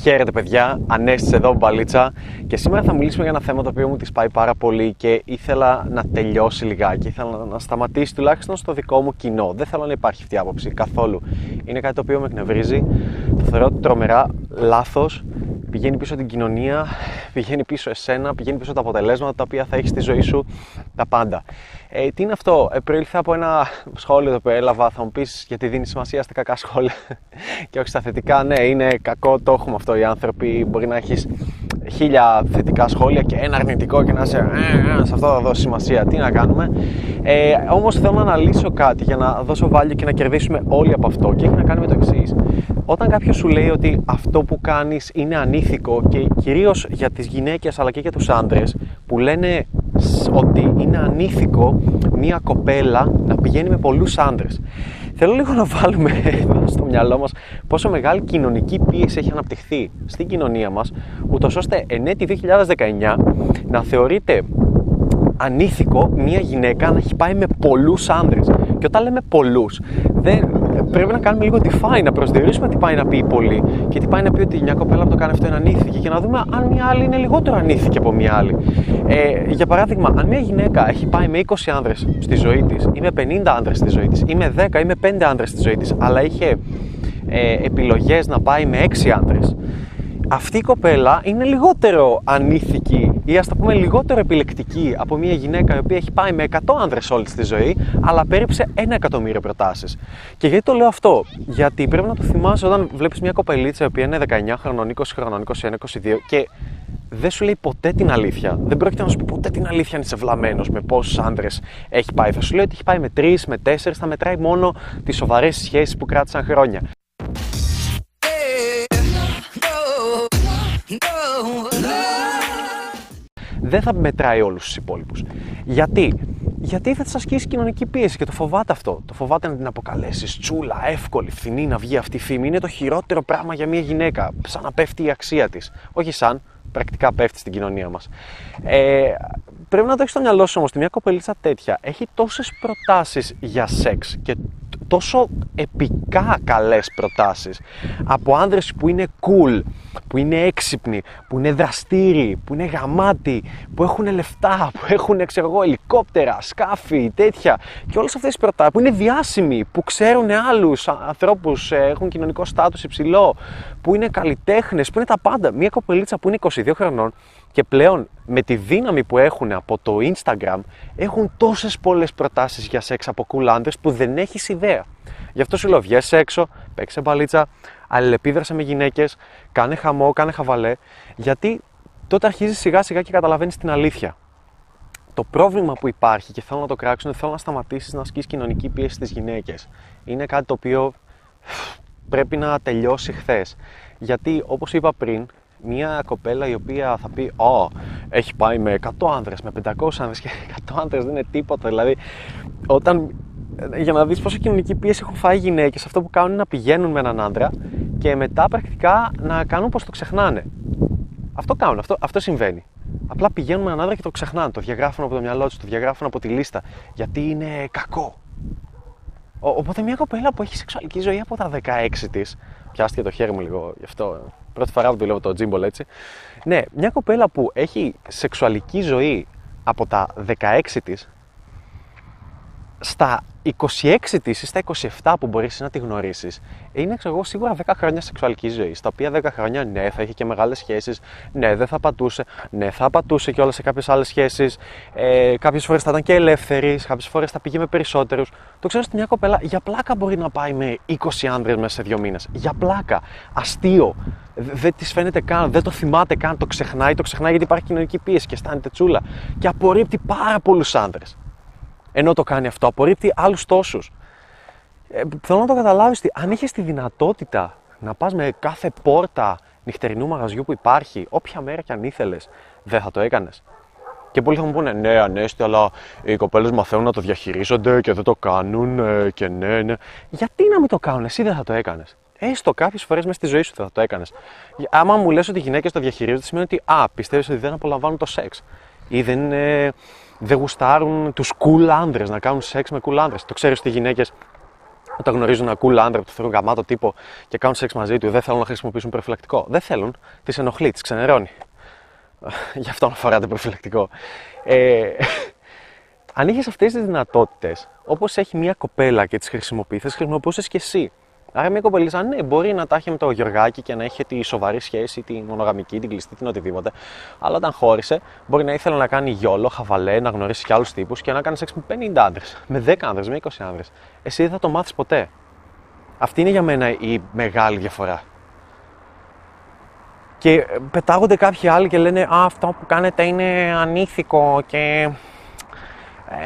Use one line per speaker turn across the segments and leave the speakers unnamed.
Χαίρετε παιδιά, Ανέστης εδώ μπαλίτσα. Και σήμερα θα μιλήσουμε για ένα θέμα το οποίο μου τη πάει πάρα πολύ και ήθελα να τελειώσει λιγάκι, ήθελα να σταματήσει τουλάχιστον στο δικό μου κοινό. Δεν θέλω να υπάρχει αυτή η άποψη καθόλου. Είναι κάτι το οποίο με εκνευρίζει, το θεωρώ τρομερά λάθος, πηγαίνει πίσω την κοινωνία, πηγαίνει πίσω εσένα, πηγαίνει πίσω τα αποτελέσματα τα οποία θα έχεις στη ζωή σου, τα πάντα. Ε, τι είναι αυτό, ε, προήλθα από ένα σχόλιο το οποίο έλαβα, θα μου πεις γιατί δίνεις σημασία στα κακά σχόλια και όχι στα θετικά. Ναι, είναι κακό, το έχουμε αυτό οι άνθρωποι. Μπορεί να έχεις χίλια θετικά σχόλια και ένα αρνητικό και να είσαι ε, ε, σε αυτό θα δώσει σημασία. Τι να κάνουμε. Ε, Όμως θέλω να αναλύσω κάτι για να δώσω value και να κερδίσουμε όλοι από αυτό και έχει να κάνει με το εξής. Όταν κάποιος σου λέει ότι αυτό που κάνεις είναι ανήθικο και κυρίως για τις γυναίκες αλλά και για τους άντρες που λένε ότι είναι ανήθικο μία κοπέλα να πηγαίνει με πολλούς άντρες. Θέλω λίγο να βάλουμε στο μυαλό μας πόσο μεγάλη κοινωνική πίεση έχει αναπτυχθεί στην κοινωνία μας, ούτως ώστε εν έτη 2019 να θεωρείται ανήθικο μία γυναίκα να έχει πάει με πολλούς άντρες. Και όταν λέμε πολλούς, δεν, πρέπει να κάνουμε λίγο define, να προσδιορίσουμε τι πάει να πει πολύ και τι πάει να πει ότι μια κοπέλα που το κάνει αυτό είναι ανήθικη και να δούμε αν μια άλλη είναι λιγότερο ανήθικη από μια άλλη. Ε, για παράδειγμα, αν μια γυναίκα έχει πάει με 20 άνδρες στη ζωή της ή με 50 άνδρες στη ζωή της ή με 10 ή με 5 άνδρες στη ζωή της, αλλά είχε ε, επιλογές να πάει με 6 άνδρες αυτή η κοπέλα είναι λιγότερο ανήθικη ή ας το πούμε λιγότερο επιλεκτική από μια γυναίκα η οποία έχει πάει με 100 άνδρες όλη της ζωή αλλά πέριψε ένα εκατομμύριο προτάσεις. Και γιατί το λέω αυτό, γιατί πρέπει να το θυμάσαι όταν βλέπεις μια κοπελίτσα η οποία είναι 19 χρονών, 20 χρονών, 21, 22 και δεν σου λέει ποτέ την αλήθεια. Δεν πρόκειται να σου πει ποτέ την αλήθεια αν είσαι βλαμμένος με πόσους άντρε έχει πάει. Θα σου λέει ότι έχει πάει με τρεις, με τέσσερις, θα μετράει μόνο τις σοβαρές σχέσεις που κράτησαν χρόνια. Δεν θα μετράει όλους τους υπόλοιπους. Γιατί; Γιατί θα της ασκήσει κοινωνική πίεση και το φοβάται αυτό. Το φοβάται να την αποκαλέσει τσούλα, εύκολη, φθηνή να βγει αυτή η φήμη. Είναι το χειρότερο πράγμα για μια γυναίκα. Σαν να πέφτει η αξία της. Όχι σαν, πρακτικά πέφτει στην κοινωνία μας. Ε, πρέπει να το έχεις στο μυαλό σου όμως ότι μια κοπελίτσα τέτοια έχει τόσες προτάσεις για σεξ και τόσο επικά καλές προτάσεις από άνδρες που είναι cool, που είναι έξυπνοι, που είναι δραστήριοι, που είναι γαμάτοι, που έχουν λεφτά, που έχουν ξέρω εγώ, ελικόπτερα, σκάφη, τέτοια και όλες αυτές τις προτάσεις που είναι διάσημοι, που ξέρουν άλλους ανθρώπους, ε, έχουν κοινωνικό στάτους υψηλό, που είναι καλλιτέχνες, που είναι τα πάντα. Μια κοπελίτσα που είναι 22 χρονών και πλέον με τη δύναμη που έχουν από το Instagram έχουν τόσες πολλές προτάσεις για σεξ από cool που δεν έχεις ιδέα. Γι' αυτό σου λέω βγες έξω, παίξε μπαλίτσα, αλληλεπίδρασε με γυναίκες, κάνε χαμό, κάνε χαβαλέ, γιατί τότε αρχίζεις σιγά σιγά και καταλαβαίνεις την αλήθεια. Το πρόβλημα που υπάρχει και θέλω να το κράξω είναι θέλω να σταματήσεις να ασκείς κοινωνική πίεση στις γυναίκες. Είναι κάτι το οποίο πρέπει να τελειώσει χθες. Γιατί όπως είπα πριν, μια κοπέλα η οποία θα πει «Ω, έχει πάει με 100 άνδρες, με 500 άνδρες και 100 άνδρες δεν είναι τίποτα». Δηλαδή, όταν, για να δεις πόσο κοινωνική πίεση έχουν φάει οι γυναίκες, αυτό που κάνουν είναι να πηγαίνουν με έναν άντρα και μετά πρακτικά να κάνουν πως το ξεχνάνε. Αυτό κάνουν, αυτό, αυτό συμβαίνει. Απλά πηγαίνουν με έναν άντρα και το ξεχνάνε, το διαγράφουν από το μυαλό τους, το διαγράφουν από τη λίστα, γιατί είναι κακό. Οπότε μια κοπέλα που έχει σεξουαλική ζωή από τα 16 της, πιάστηκε το χέρι μου λίγο γι' αυτό, πρώτη φορά που δουλεύω το τζίμπολ έτσι. Ναι, μια κοπέλα που έχει σεξουαλική ζωή από τα 16 της, στα 26 της ή στα 27 που μπορείς να τη γνωρίσεις, είναι ξέρω εγώ σίγουρα 10 χρόνια σεξουαλικής ζωής. Στα οποία 10 χρόνια ναι, θα είχε και μεγάλες σχέσεις, ναι, δεν θα πατούσε, ναι, θα πατούσε και όλα σε κάποιες άλλες σχέσεις. Ε, κάποιες φορές θα ήταν και ελεύθερης, κάποιες φορές θα πήγε με περισσότερους. Το ξέρω ότι μια κοπέλα για πλάκα μπορεί να πάει με 20 άντρες μέσα σε δύο μήνες. Για πλάκα. Αστείο. Δεν της φαίνεται καν, δεν το θυμάται καν, το ξεχνάει, το ξεχνάει γιατί υπάρχει κοινωνική πίεση και αισθάνεται τσούλα. Και απορρίπτει πάρα πολλούς άντρε ενώ το κάνει αυτό. Απορρίπτει άλλους τόσους. Ε, θέλω να το καταλάβεις ότι αν είχες τη δυνατότητα να πας με κάθε πόρτα νυχτερινού μαγαζιού που υπάρχει, όποια μέρα κι αν ήθελες, δεν θα το έκανες. Και πολλοί θα μου πούνε ναι, ανέστη, αλλά οι κοπέλες μαθαίνουν να το διαχειρίζονται και δεν το κάνουν ε, και ναι, ναι. Γιατί να μην το κάνουν, εσύ δεν θα το έκανες. Έστω κάποιες φορές μέσα στη ζωή σου θα το έκανες. Άμα μου λες ότι οι γυναίκες το διαχειρίζονται, σημαίνει ότι α, πιστεύεις ότι δεν απολαμβάνουν το σεξ ή δεν δεν γουστάρουν τους cool άντρες, να κάνουν σεξ με cool άντρες. Το ξέρεις ότι οι γυναίκες όταν γνωρίζουν ένα cool άντρα που του θεωρούν γαμάτο τύπο και κάνουν σεξ μαζί του, δεν θέλουν να χρησιμοποιήσουν προφυλακτικό. Δεν θέλουν, τις ενοχλεί, τις ξενερώνει. Γι' αυτό να φοράτε προφυλακτικό. Ε, αν είχες αυτές τις δυνατότητες, όπως έχει μια κοπέλα και τις χρησιμοποιείς, θα τις χρησιμοποιούσες και εσύ. Άρα, μια κοπελίτσα, ναι, μπορεί να τα έχει με το Γιωργάκι και να έχει τη σοβαρή σχέση, τη μονογαμική, την κλειστή, την οτιδήποτε. Αλλά όταν χώρισε, μπορεί να ήθελε να κάνει γιόλο, χαβαλέ, να γνωρίσει και άλλους τύπους και να κάνει σεξ με 50 άντρε, με 10 άντρε, με 20 άντρε. Εσύ δεν θα το μάθεις ποτέ. Αυτή είναι για μένα η μεγάλη διαφορά. Και πετάγονται κάποιοι άλλοι και λένε Α, αυτό που κάνετε είναι ανήθικο και ε,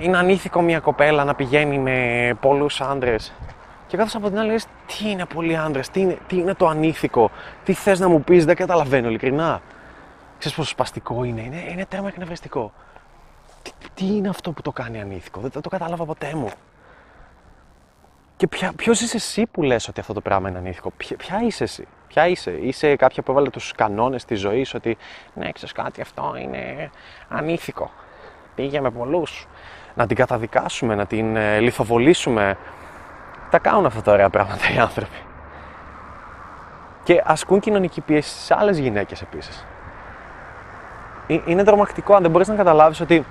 είναι ανήθικο μια κοπέλα να πηγαίνει με πολλούς άντρες. Και κάθε από την άλλη λες, τι είναι πολλοί άντρες, τι είναι, τι είναι το ανήθικο, τι θες να μου πεις, δεν καταλαβαίνω ειλικρινά. Ξέρεις πόσο σπαστικό είναι, είναι, είναι τέρμα εκνευριστικό. Τι, τι είναι αυτό που το κάνει ανήθικο, δεν, το κατάλαβα ποτέ μου. Και ποια, ποιος είσαι εσύ που λες ότι αυτό το πράγμα είναι ανήθικο, ποια, ποια είσαι εσύ, ποια είσαι, είσαι κάποια που έβαλε τους κανόνες της ζωής ότι ναι ξέρεις κάτι αυτό είναι ανήθικο πήγε με πολλούς. Να την καταδικάσουμε, να την ε, λιθοβολήσουμε. Τα κάνουν αυτά τα ωραία πράγματα οι άνθρωποι. Και ασκούν κοινωνική πίεση σε άλλες γυναίκες επίσης. Ε, είναι τρομακτικό αν δεν μπορείς να καταλάβεις ότι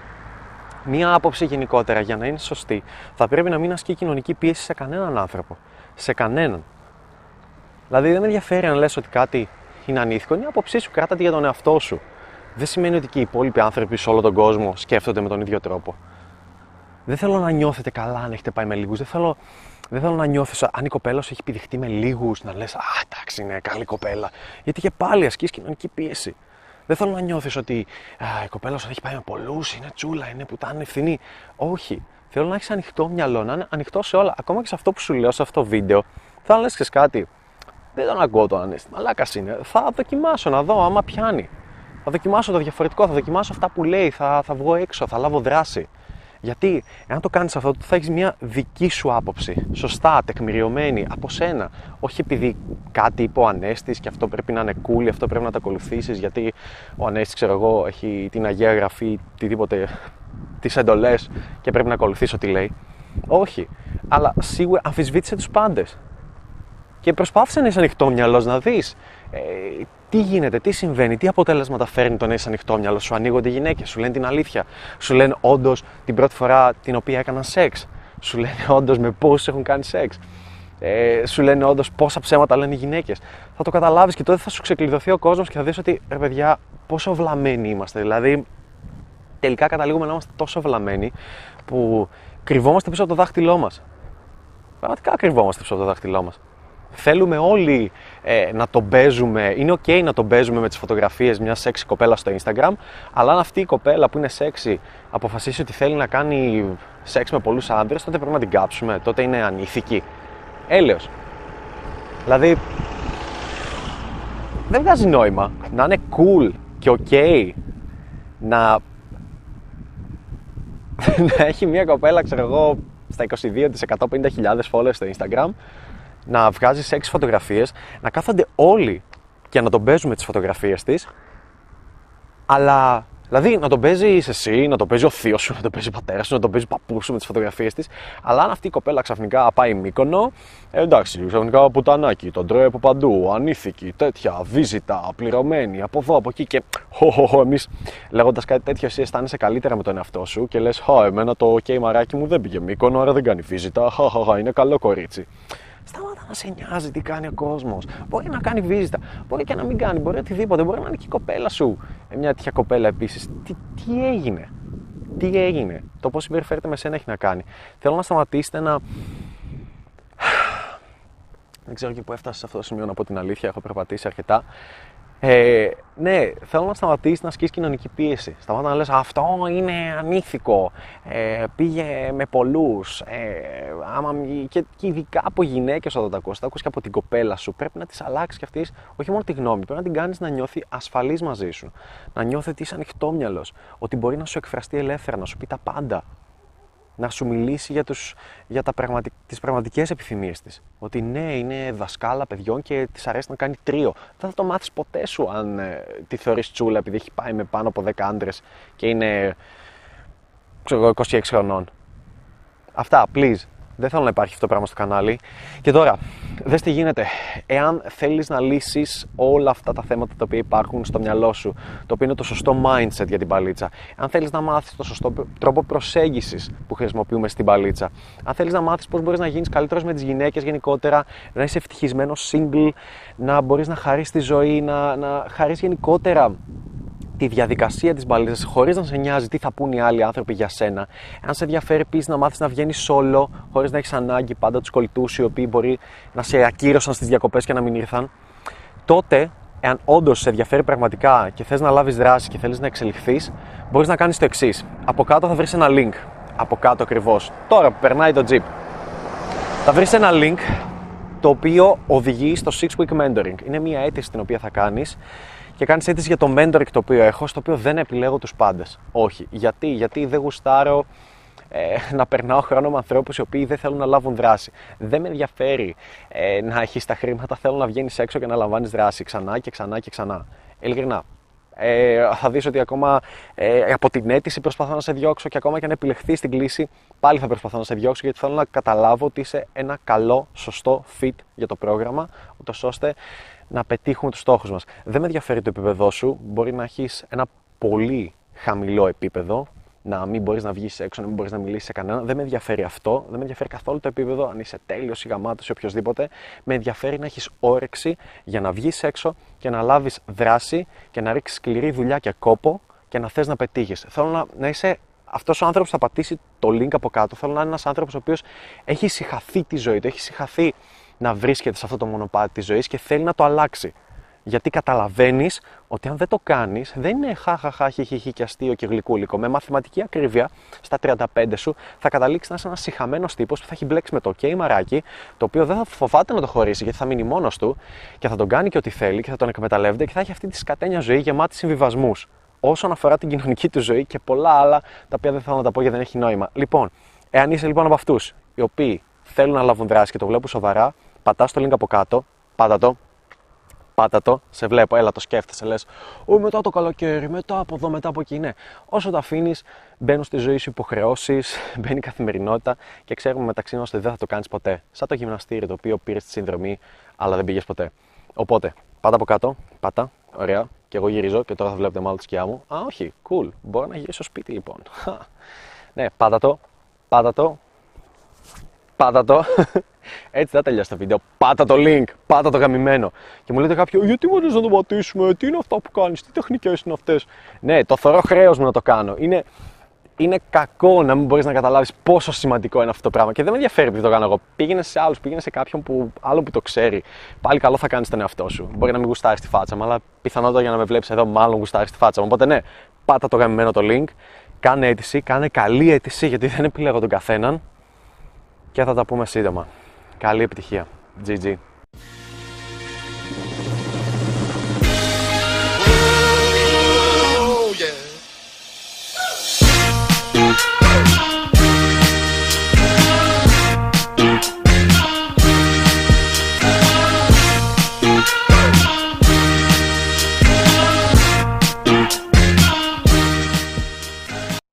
μία άποψη γενικότερα για να είναι σωστή θα πρέπει να μην ασκεί κοινωνική πίεση σε κανέναν άνθρωπο. Σε κανέναν. Δηλαδή δεν με ενδιαφέρει αν λες ότι κάτι είναι ανήθικο, είναι η άποψή σου, κράτα για τον εαυτό σου δεν σημαίνει ότι και οι υπόλοιποι άνθρωποι σε όλο τον κόσμο σκέφτονται με τον ίδιο τρόπο. Δεν θέλω να νιώθετε καλά αν έχετε πάει με λίγους. Δεν θέλω, δεν θέλω να νιώθει αν η κοπέλα σου έχει πηδηχτεί με λίγους να λες: Α, εντάξει, είναι καλή κοπέλα. Γιατί και πάλι ασκείς κοινωνική πίεση. Δεν θέλω να νιώθεις ότι α, η κοπέλα σου έχει πάει με πολλούς, είναι τσούλα, είναι πουτά, είναι ευθυνή. Όχι. Θέλω να έχεις ανοιχτό μυαλό, να είναι ανοιχτό σε όλα. Ακόμα και σε αυτό που σου λέω σε αυτό το βίντεο, θέλω να λες κάτι. Δεν τον ακούω το ανέστημα. Μαλάκας είναι. Θα δοκιμάσω να δω άμα πιάνει. Θα δοκιμάσω το διαφορετικό, θα δοκιμάσω αυτά που λέει, θα, θα βγω έξω, θα λάβω δράση. Γιατί, εάν το κάνεις αυτό, θα έχεις μια δική σου άποψη. Σωστά, τεκμηριωμένη από σένα. Όχι επειδή κάτι είπε ο Ανέστης και αυτό πρέπει να είναι cool, αυτό πρέπει να το ακολουθήσεις, γιατί ο Ανέστης, ξέρω εγώ, έχει την αγία γραφή, οτιδήποτε, τις εντολές και πρέπει να ακολουθήσει ό,τι λέει. Όχι. Αλλά σίγουρα αμφισβήτησε τους πάντες. Και προσπάθησε να είσαι ανοιχτό μυαλός να δεις ε, τι γίνεται, τι συμβαίνει, τι αποτέλεσματα φέρνει το να είσαι ανοιχτό μυαλός. Σου ανοίγονται οι γυναίκες, σου λένε την αλήθεια. Σου λένε όντως την πρώτη φορά την οποία έκαναν σεξ. Σου λένε όντως με πόσους έχουν κάνει σεξ. Ε, σου λένε όντως πόσα ψέματα λένε οι γυναίκες. Θα το καταλάβεις και τότε θα σου ξεκλειδωθεί ο κόσμος και θα δεις ότι ρε παιδιά, πόσο βλαμμένοι είμαστε. Δηλαδή, τελικά καταλήγουμε να είμαστε τόσο βλαμμένοι που κρυβόμαστε πίσω από το δάχτυλό μας. Πραγματικά κρυβόμαστε πίσω από το δάχτυλό μας. Θέλουμε όλοι ε, να τον παίζουμε. Είναι ok να τον παίζουμε με τις φωτογραφίες μιας σεξι κοπέλας στο Instagram, αλλά αν αυτή η κοπέλα που είναι σεξι αποφασίσει ότι θέλει να κάνει σεξ με πολλούς άντρες, τότε πρέπει να την κάψουμε. Τότε είναι ανήθικη. Έλεος. Δηλαδή, δεν βγάζει νόημα να είναι cool και ok να, να έχει μια κοπέλα, ξέρω εγώ, στα 22 της 150.000 followers στο Instagram να βγάζεις έξι φωτογραφίες, να κάθονται όλοι και να τον παίζουμε τις φωτογραφίες της, αλλά Δηλαδή να τον παίζει εσύ, να τον παίζει ο θείος σου, να τον παίζει ο πατέρας σου, να τον παίζει ο παππούς σου με τις φωτογραφίες της. Αλλά αν αυτή η κοπέλα ξαφνικά πάει μήκονο, ε, εντάξει, ξαφνικά πουτανάκι, τον τρώει από παντού, ανήθικη, τέτοια, βίζητα, πληρωμένη, από εδώ, από εκεί και. Χω, εμείς λέγοντας κάτι τέτοιο, εσύ αισθάνεσαι καλύτερα με τον εαυτό σου και λες: Χα, εμένα το OK μαράκι μου δεν πήγε μήκονο, άρα δεν κάνει βίζητα. Χα, είναι καλό κορίτσι. Σταμάτα να σε νοιάζει τι κάνει ο κόσμος. Μπορεί να κάνει βίζα, μπορεί και να μην κάνει, μπορεί οτιδήποτε. Μπορεί να είναι και η κοπέλα σου. Ε, μια τέτοια κοπέλα επίσης. Τι, τι έγινε; Τι έγινε; Το πώς συμπεριφέρεται με σένα έχει να κάνει. Θέλω να σταματήσετε να. Δεν ξέρω και πού έφτασε σε αυτό το σημείο να πω την αλήθεια. Έχω περπατήσει αρκετά. Ε, ναι, θέλω να σταματήσεις να ασκείς κοινωνική πίεση. Σταμάτα να λες αυτό είναι ανήθικο. Ε, πήγε με πολλούς. Ε, και, και ειδικά από γυναίκες όταν τα ακούσει, τα ακούσει και από την κοπέλα σου. Πρέπει να τη αλλάξεις κι αυτής όχι μόνο τη γνώμη. Πρέπει να την κάνεις να νιώθει ασφαλής μαζί σου. Να νιώθει ότι είσαι ανοιχτόμυαλο. Ότι μπορεί να σου εκφραστεί ελεύθερα, να σου πει τα πάντα να σου μιλήσει για, τους, για τα πραγματι, τις πραγματικές επιθυμίες της. Ότι ναι, είναι δασκάλα παιδιών και της αρέσει να κάνει τρίο. Δεν θα το μάθεις ποτέ σου αν ε, τη θεωρείς τσούλα επειδή έχει πάει με πάνω από 10 άντρες και είναι ξέρω, 26 χρονών. Αυτά, please. Δεν θέλω να υπάρχει αυτό το πράγμα στο κανάλι. Και τώρα, δες τι γίνεται. Εάν θέλεις να λύσεις όλα αυτά τα θέματα τα οποία υπάρχουν στο μυαλό σου, το οποίο είναι το σωστό mindset για την παλίτσα, αν θέλεις να μάθεις το σωστό τρόπο προσέγγισης που χρησιμοποιούμε στην παλίτσα, αν θέλεις να μάθεις πώς μπορείς να γίνεις καλύτερος με τις γυναίκες γενικότερα, να είσαι ευτυχισμένος single, να μπορείς να χαρείς τη ζωή, να, να χαρείς γενικότερα τη διαδικασία της μπαλίτσα χωρίς να σε νοιάζει τι θα πούν οι άλλοι άνθρωποι για σένα. Αν σε ενδιαφέρει επίσης να μάθεις να βγαίνεις solo, χωρίς να έχεις ανάγκη πάντα τους κολλητούς οι οποίοι μπορεί να σε ακύρωσαν στις διακοπές και να μην ήρθαν, τότε, εάν όντως σε ενδιαφέρει πραγματικά και θες να λάβεις δράση και θέλεις να εξελιχθείς, μπορείς να κάνεις το εξής. Από κάτω θα βρεις ένα link. Από κάτω ακριβώς. Τώρα που περνάει το Jeep. Θα βρεις ένα link το οποίο οδηγεί στο Six Week Mentoring. Είναι μια αίτηση την οποία θα κάνεις και κάνεις αίτηση για το mentoring το οποίο έχω, στο οποίο δεν επιλέγω τους πάντες. Όχι. Γιατί, Γιατί δεν γουστάρω ε, να περνάω χρόνο με ανθρώπους οι οποίοι δεν θέλουν να λάβουν δράση. Δεν με ενδιαφέρει ε, να έχεις τα χρήματα, θέλω να βγαίνεις έξω και να λαμβάνεις δράση ξανά και ξανά και ξανά. Ειλικρινά. Ε, θα δεις ότι ακόμα ε, από την αίτηση προσπαθώ να σε διώξω και ακόμα και αν επιλεχθείς στην κλίση πάλι θα προσπαθώ να σε διώξω γιατί θέλω να καταλάβω ότι είσαι ένα καλό, σωστό fit για το πρόγραμμα ούτως ώστε να πετύχουμε τους στόχους μας. Δεν με ενδιαφέρει το επίπεδό σου, μπορεί να έχεις ένα πολύ χαμηλό επίπεδο, να μην μπορείς να βγεις έξω, να μην μπορείς να μιλήσεις σε κανέναν. Δεν με ενδιαφέρει αυτό. Δεν με ενδιαφέρει καθόλου το επίπεδο, αν είσαι τέλειος ή γαμάτος ή οποιοδήποτε. Με ενδιαφέρει να έχεις όρεξη για να βγεις έξω και να λάβεις δράση και να ρίξεις σκληρή δουλειά και κόπο και να θες να πετύχεις. Θέλω να, να είσαι αυτός ο άνθρωπος που θα πατήσει το link από κάτω. Θέλω να είναι ένας άνθρωπος ο οποίος έχει συχαθεί τη ζωή του, έχει συχαθεί να βρίσκεται σε αυτό το μονοπάτι της ζωής και θέλει να το αλλάξει. Γιατί καταλαβαίνεις ότι αν δεν το κάνεις, δεν είναι χαχαχά, χιχιχι και αστείο και γλυκούλικο. Με μαθηματική ακρίβεια, στα 35 σου, θα καταλήξεις να είσαι ένας συχαμένος τύπος που θα έχει μπλέξει με το OK μαράκι, το οποίο δεν θα φοβάται να το χωρίσει γιατί θα μείνει μόνος του και θα τον κάνει και ό,τι θέλει και θα τον εκμεταλλεύεται και θα έχει αυτή τη σκατένια ζωή γεμάτη συμβιβασμούς. Όσον αφορά την κοινωνική του ζωή και πολλά άλλα τα οποία δεν θέλω να τα πω γιατί δεν έχει νόημα. Λοιπόν, εάν είσαι λοιπόν από αυτούς οι οποίοι θέλουν να λάβουν δράση και το βλέπουν σοβαρά, πατάς το link από κάτω, πάτα το, πάτα το, σε βλέπω, έλα το σκέφτεσαι, λες, Ω, μετά το καλοκαίρι, μετά από εδώ, μετά από εκεί. Ναι, όσο το αφήνεις, μπαίνουν στη ζωή σου υποχρεώσεις, μπαίνει η καθημερινότητα και ξέρουμε μεταξύ μας ότι δεν θα το κάνεις ποτέ. Σαν το γυμναστήριο το οποίο πήρες τη συνδρομή, αλλά δεν πήγες ποτέ. Οπότε, πάτα από κάτω, πάτα, ωραία, και εγώ γυρίζω και τώρα θα βλέπετε μάλλον τη σκιά μου. Α, όχι, cool, μπορώ να γυρίσω σπίτι λοιπόν. ναι, πάτα το, πάτα το, πάτα το. Έτσι θα τελειώσει το βίντεο. Πάτα το link, πάτα το γαμημένο. Και μου λέτε κάποιο, γιατί μου να το πατήσουμε, τι είναι αυτά που κάνεις, τι τεχνικές είναι αυτές; Ναι, το θωρώ χρέος μου να το κάνω. Είναι, είναι κακό να μην μπορείς να καταλάβεις πόσο σημαντικό είναι αυτό το πράγμα. Και δεν με ενδιαφέρει επειδή το κάνω εγώ. Πήγαινε σε άλλους, πήγαινε σε κάποιον που, άλλο που το ξέρει. Πάλι καλό θα κάνεις τον εαυτό σου. Μπορεί να μην γουστάρεις τη φάτσα μου, αλλά πιθανότατα για να με βλέπεις εδώ, μάλλον γουστάρεις τη φάτσα μου. Οπότε ναι, πάτα το γαμημένο το link. Κάνε αίτηση, κάνε καλή αίτηση γιατί δεν επιλέγω τον καθέναν και θα τα πούμε σύντομα. Καλή επιτυχία. GG.